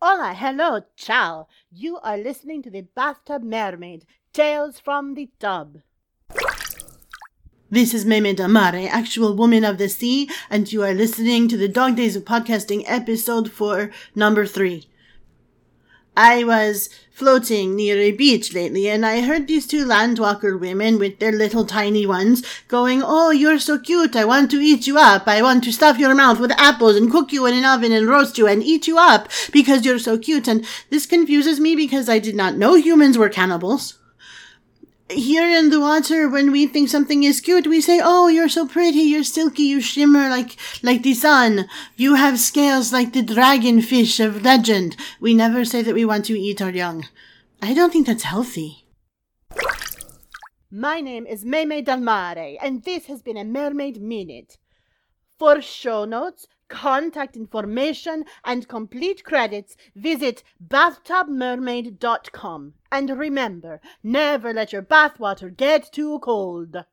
Hola, hello, ciao. You are listening to the Bathtub Mermaid, Tales from the Tub. This is Mei-Mei del Mare, actual woman of the sea, and you are listening to the Dog Days of Podcasting episode for number three. I was floating near a beach lately and I heard these two landwalker women with their little tiny ones going, Oh, you're so cute. I want to eat you up. I want to stuff your mouth with apples and cook you in an oven and roast you and eat you up because you're so cute. And this confuses me because I did not know humans were cannibals here in the water when we think something is cute we say oh you're so pretty you're silky you shimmer like like the sun. You have scales like the dragonfish of legend. We never say that we want to eat our young. I don't think that's healthy. My name is Mei-Mei del Mare, and this has been a Mermaid Minute. For show notes, contact information, and complete credits, visit bathtubmermaid.com. And remember, never let your bathwater get too cold.